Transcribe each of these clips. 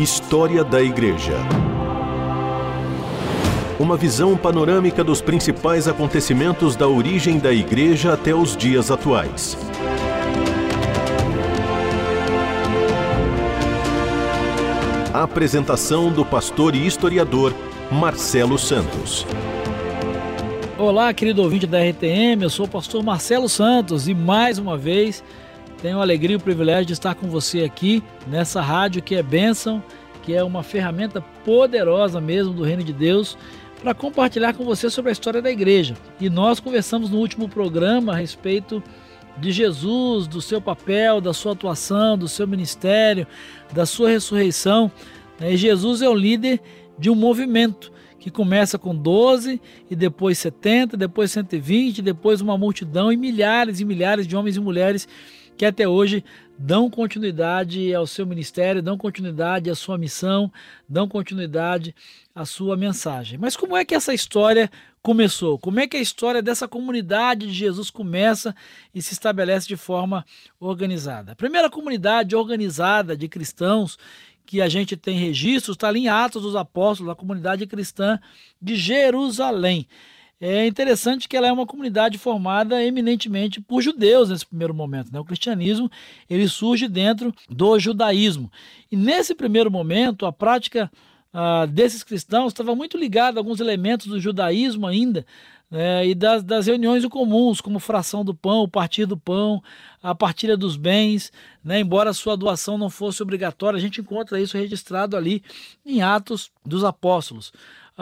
História da Igreja. Uma visão panorâmica dos principais acontecimentos da origem da Igreja até os dias atuais. A apresentação do pastor e historiador Marcelo Santos. Olá, querido ouvinte da RTM, eu sou o pastor Marcelo Santos e mais uma vez tenho a alegria e o privilégio de estar com você aqui nessa rádio que é bênção, que é uma ferramenta poderosa mesmo do Reino de Deus para compartilhar com você sobre a história da igreja. E nós conversamos no último programa a respeito de Jesus, do seu papel, da sua atuação, do seu ministério, da sua ressurreição. E Jesus é o líder de um movimento que começa com 12 e depois 70, depois 120, depois uma multidão e milhares e milhares de homens e mulheres que até hoje dão continuidade ao seu ministério, dão continuidade à sua missão, dão continuidade à sua mensagem. Mas como é que essa história começou? Como é que a história dessa comunidade de Jesus começa e se estabelece de forma organizada? A primeira comunidade organizada de cristãos que a gente tem registros está ali em Atos dos Apóstolos, a comunidade cristã de Jerusalém. É interessante que ela é uma comunidade formada eminentemente por judeus nesse primeiro momento. Né? O cristianismo ele surge dentro do judaísmo. E nesse primeiro momento, a prática ah, desses cristãos estava muito ligada a alguns elementos do judaísmo ainda, né? e das, das reuniões comuns, como fração do pão, o partir do pão, a partilha dos bens, né? embora a sua doação não fosse obrigatória, a gente encontra isso registrado ali em Atos dos Apóstolos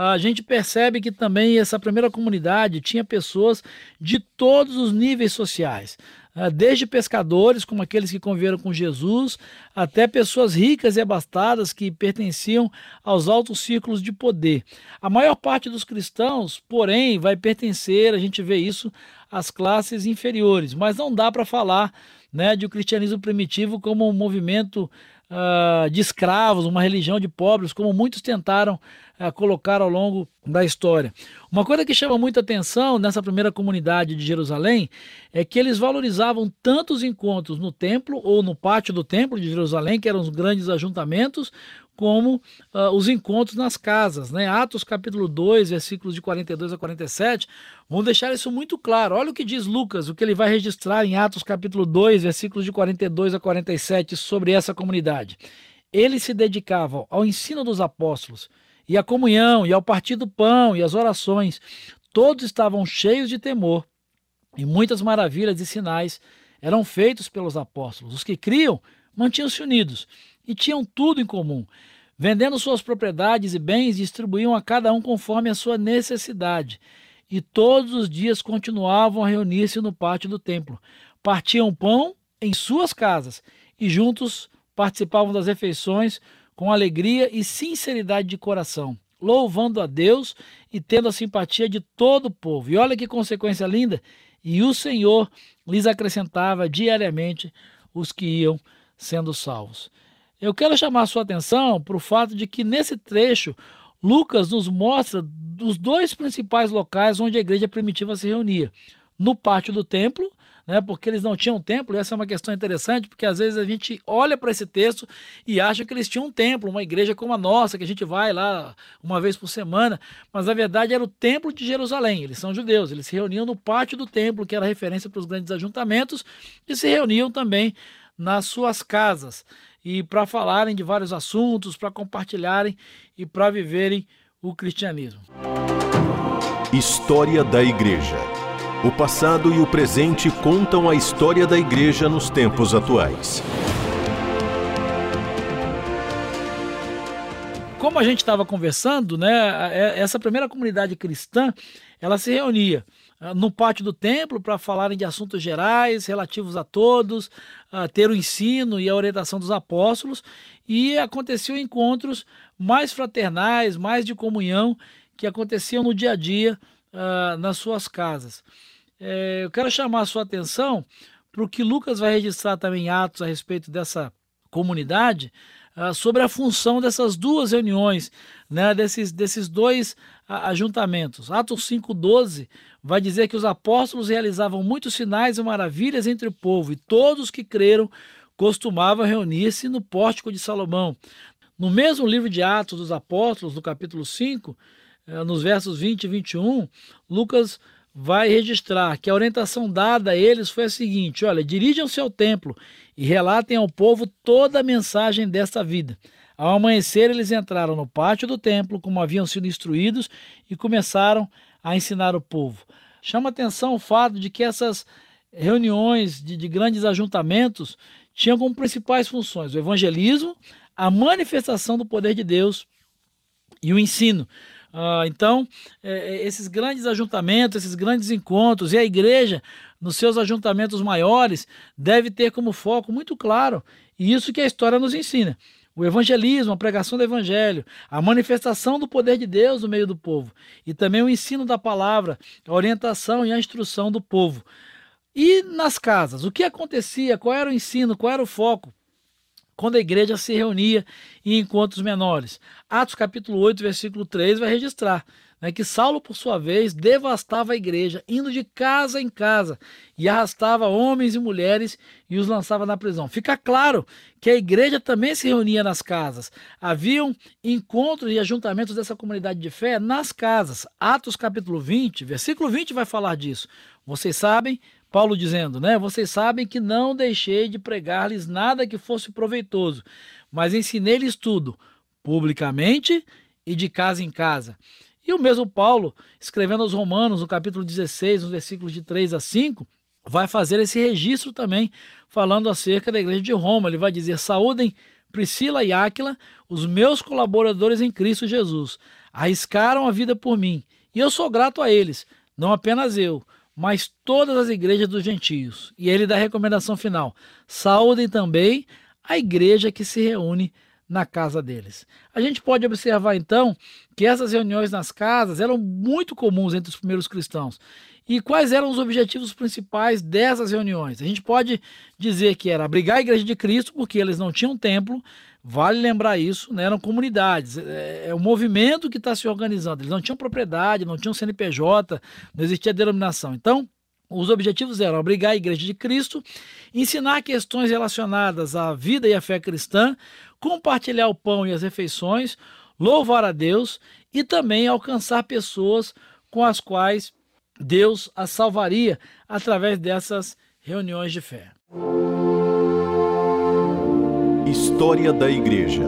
a gente percebe que também essa primeira comunidade tinha pessoas de todos os níveis sociais, ah, desde pescadores, como aqueles que conviveram com Jesus, até pessoas ricas e abastadas que pertenciam aos altos círculos de poder. A maior parte dos cristãos, porém, vai pertencer, a gente vê isso, às classes inferiores, mas não dá para falar né, de o cristianismo primitivo como um movimento uh, de escravos, uma religião de pobres, como muitos tentaram uh, colocar ao longo da história. Uma coisa que chama muita atenção nessa primeira comunidade de Jerusalém é que eles valorizavam tanto os encontros no templo ou no pátio do templo de Jerusalém, que eram os grandes ajuntamentos, como uh, os encontros nas casas. Né? Atos capítulo 2, versículos de 42 a 47, vão deixar isso muito claro. Olha o que diz Lucas, o que ele vai registrar em Atos capítulo 2, versículos de 42 a 47 sobre essa comunidade. Eles se dedicavam ao ensino dos apóstolos, e à comunhão, e ao partir do pão, e às orações. Todos estavam cheios de temor, e muitas maravilhas e sinais eram feitos pelos apóstolos. Os que criam mantinham-se unidos e tinham tudo em comum. Vendendo suas propriedades e bens, distribuíam a cada um conforme a sua necessidade. E todos os dias continuavam a reunir-se no pátio do templo. Partiam pão em suas casas e juntos participavam das refeições com alegria e sinceridade de coração, louvando a Deus e tendo a simpatia de todo o povo. E olha que consequência linda! E o Senhor lhes acrescentava diariamente os que iam sendo salvos. Eu quero chamar sua atenção para o fato de que nesse trecho Lucas nos mostra os dois principais locais onde a igreja primitiva se reunia: no pátio do templo, né, porque eles não tinham templo, e essa é uma questão interessante, porque às vezes a gente olha para esse texto e acha que eles tinham um templo, uma igreja como a nossa, que a gente vai lá uma vez por semana, mas na verdade era o templo de Jerusalém, eles são judeus, eles se reuniam no pátio do templo, que era referência para os grandes ajuntamentos, e se reuniam também nas suas casas e para falarem de vários assuntos, para compartilharem e para viverem o cristianismo. História da Igreja. O passado e o presente contam a história da Igreja nos tempos atuais. Como a gente estava conversando, né, é, essa primeira comunidade cristã, ela se reunia ah, no pátio do templo para falarem de assuntos gerais relativos a todos, a ter o ensino e a orientação dos apóstolos, e aconteciam encontros mais fraternais, mais de comunhão, que aconteciam no dia a dia uh, nas suas casas. É, eu quero chamar a sua atenção para o que Lucas vai registrar também em Atos a respeito dessa comunidade, uh, sobre a função dessas duas reuniões, né, desses, desses dois uh, ajuntamentos. Atos 5,12 vai dizer que os apóstolos realizavam muitos sinais e maravilhas entre o povo, e todos que creram costumavam reunir-se no pórtico de Salomão. No mesmo livro de Atos dos Apóstolos, no capítulo 5, eh, nos versos 20 e 21, Lucas vai registrar que a orientação dada a eles foi a seguinte: olha, dirijam-se ao templo e relatem ao povo toda a mensagem desta vida. Ao amanhecer, eles entraram no pátio do templo, como haviam sido instruídos, e começaram a ensinar o povo. Chama atenção o fato de que essas reuniões de, de grandes ajuntamentos tinham como principais funções o evangelismo, a manifestação do poder de Deus e o ensino. Ah, então, é, é, esses grandes ajuntamentos, esses grandes encontros, e a igreja, nos seus ajuntamentos maiores, deve ter como foco muito claro, e isso que a história nos ensina. O evangelismo, a pregação do evangelho, a manifestação do poder de Deus no meio do povo, e também o ensino da palavra, a orientação e a instrução do povo. E nas casas, o que acontecia? Qual era o ensino? Qual era o foco? Quando a igreja se reunia em encontros menores. Atos capítulo 8, versículo 3 vai registrar né, que Saulo, por sua vez, devastava a igreja, indo de casa em casa e arrastava homens e mulheres e os lançava na prisão. Fica claro que a igreja também se reunia nas casas. Haviam encontros e ajuntamentos dessa comunidade de fé nas casas. Atos capítulo 20, versículo 20 vai falar disso. Vocês sabem Paulo dizendo, né? Vocês sabem que não deixei de pregar-lhes nada que fosse proveitoso, mas ensinei-lhes tudo, publicamente e de casa em casa. E o mesmo Paulo, escrevendo aos Romanos, no capítulo 16, nos versículos de 3 a 5, vai fazer esse registro também, falando acerca da igreja de Roma. Ele vai dizer: Saúdem Priscila e Áquila, os meus colaboradores em Cristo Jesus. Arriscaram a vida por mim, e eu sou grato a eles, não apenas eu mas todas as igrejas dos gentios. E ele dá a recomendação final: saúdem também a igreja que se reúne na casa deles. A gente pode observar então que essas reuniões nas casas eram muito comuns entre os primeiros cristãos. E quais eram os objetivos principais dessas reuniões? A gente pode dizer que era abrigar a igreja de Cristo, porque eles não tinham templo, Vale lembrar isso, né? eram comunidades, é, é um movimento que está se organizando. Eles não tinham propriedade, não tinham CNPJ, não existia denominação. Então, os objetivos eram abrigar a Igreja de Cristo, ensinar questões relacionadas à vida e à fé cristã, compartilhar o pão e as refeições, louvar a Deus e também alcançar pessoas com as quais Deus as salvaria através dessas reuniões de fé. História da Igreja.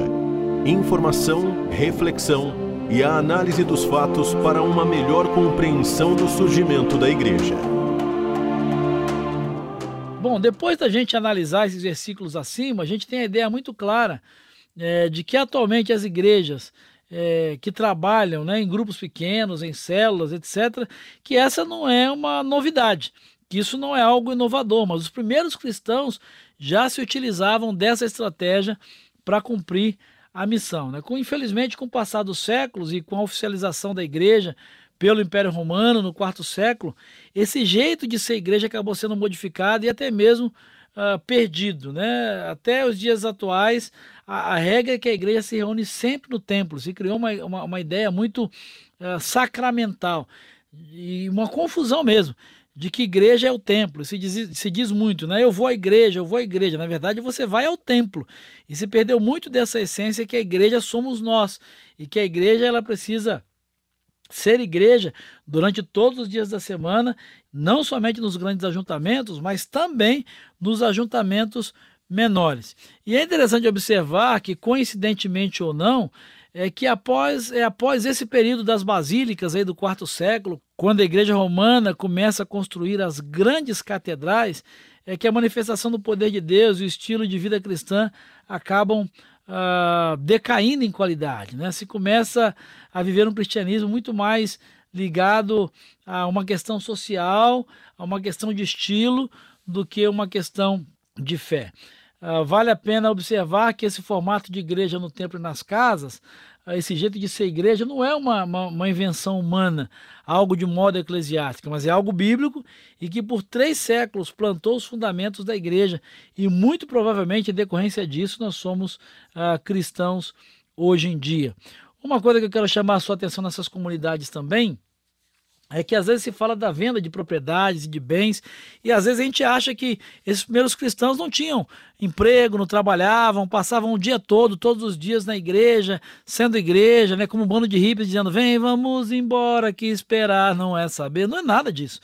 Informação, reflexão e a análise dos fatos para uma melhor compreensão do surgimento da Igreja. Bom, depois da gente analisar esses versículos acima, a gente tem a ideia muito clara é, de que atualmente as igrejas é, que trabalham né, em grupos pequenos, em células, etc., que essa não é uma novidade que isso não é algo inovador, mas os primeiros cristãos já se utilizavam dessa estratégia para cumprir a missão. Né? Com, infelizmente, com o passar dos séculos e com a oficialização da igreja pelo Império Romano no quarto século, esse jeito de ser igreja acabou sendo modificado e até mesmo uh, perdido. Né? Até os dias atuais, a, a, regra é que a igreja se reúne sempre no templo. Se criou uma, uma, uma ideia muito uh, sacramental e uma confusão mesmo de que igreja é o templo. Se diz, se diz muito, né? Eu vou à igreja, eu vou à igreja. Na verdade, você vai ao templo. E se perdeu muito dessa essência que a igreja somos nós. E que a igreja ela precisa ser igreja durante todos os dias da semana, não somente nos grandes ajuntamentos, mas também nos ajuntamentos menores. E é interessante observar que, coincidentemente ou não, é que após, é após esse período das basílicas aí do quarto século, quando a igreja romana começa a construir as grandes catedrais, é que a manifestação do poder de Deus e o estilo de vida cristã acabam uh, decaindo em qualidade. Né? Se começa a viver um cristianismo muito mais ligado a uma questão social, a uma questão de estilo, do que uma questão de fé. Uh, vale a pena observar que esse formato de igreja no templo e nas casas, uh, esse jeito de ser igreja, não é uma, uma, uma, invenção humana, algo de moda eclesiástica, mas é algo bíblico e que por três séculos plantou os fundamentos da igreja e muito provavelmente, em decorrência disso, nós somos uh, cristãos hoje em dia. Uma coisa que eu quero chamar a sua atenção nessas comunidades também é que às vezes se fala da venda de propriedades e de bens, e às vezes a gente acha que esses primeiros cristãos não tinham emprego, não trabalhavam, passavam o dia todo, todos os dias na igreja, sendo igreja, né, como um bando de hippies dizendo: vem, vamos embora, que esperar não é saber. Não é nada disso.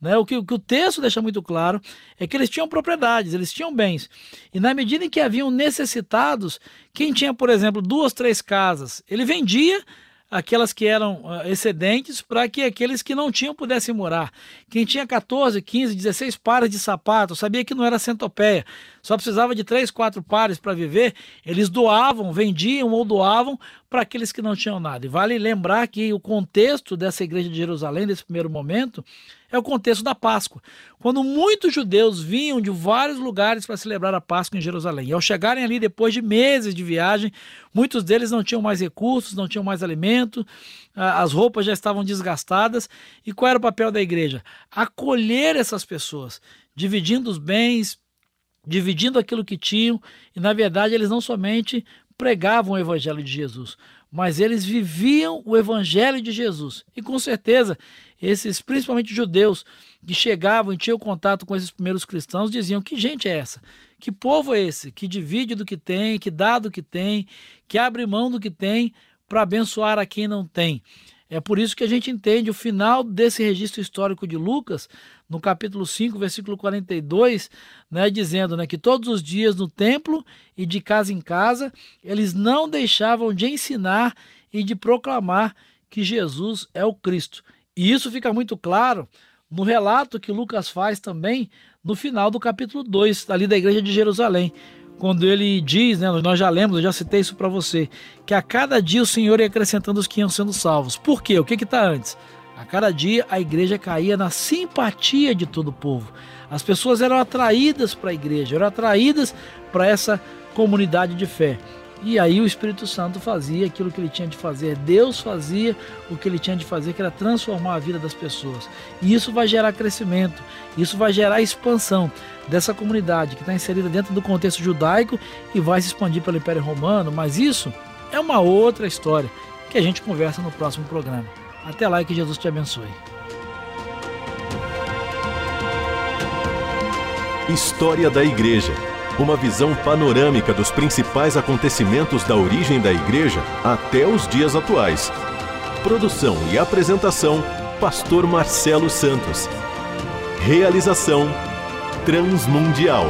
Né? O, que, o que o texto deixa muito claro é que eles tinham propriedades, eles tinham bens. E na medida em que haviam necessitados, quem tinha, por exemplo, duas, três casas, ele vendia aquelas que eram uh, excedentes para que aqueles que não tinham pudessem morar. Quem tinha 14, 15, 16 pares de sapatos, sabia que não era centopeia, só precisava de três, quatro pares para viver, eles doavam, vendiam ou doavam para aqueles que não tinham nada. E vale lembrar que o contexto dessa igreja de Jerusalém, desse primeiro momento, é o contexto da Páscoa, quando muitos judeus vinham de vários lugares para celebrar a Páscoa em Jerusalém. E ao chegarem ali depois de meses de viagem, muitos deles não tinham mais recursos, não tinham mais alimento, as roupas já estavam desgastadas. E qual era o papel da igreja? Acolher essas pessoas, dividindo os bens, dividindo aquilo que tinham, e na verdade eles não somente pregavam o evangelho de Jesus, mas eles viviam o evangelho de Jesus. E com certeza, esses, principalmente judeus, que chegavam e tinham contato com esses primeiros cristãos, diziam: que gente é essa? Que povo é esse? Que divide do que tem, que dá do que tem, que abre mão do que tem para abençoar a quem não tem. É por isso que a gente entende o final desse registro histórico de Lucas, no capítulo 5, versículo 42, né, dizendo né, que todos os dias no templo e de casa em casa, eles não deixavam de ensinar e de proclamar que Jesus é o Cristo. E isso fica muito claro no relato que Lucas faz também no final do capítulo 2, ali da igreja de Jerusalém quando ele diz, né, nós já lemos, eu já citei isso para você, que a cada dia o Senhor ia acrescentando os que iam sendo salvos. Por quê? O que está antes? A cada dia a igreja caía na simpatia de todo o povo. As pessoas eram atraídas para a igreja, eram atraídas para essa comunidade de fé. E aí o Espírito Santo fazia aquilo que ele tinha de fazer. Deus fazia o que ele tinha de fazer, que era transformar a vida das pessoas. E isso vai gerar crescimento, isso vai gerar expansão dessa comunidade que está inserida dentro do contexto judaico e vai se expandir pelo Império Romano. Mas isso é uma outra história que a gente conversa no próximo programa. Até lá e que Jesus te abençoe. História da Igreja uma visão panorâmica dos principais acontecimentos da origem da igreja até os dias atuais. Produção e apresentação: Pastor Marcelo Santos. Realização: Transmundial.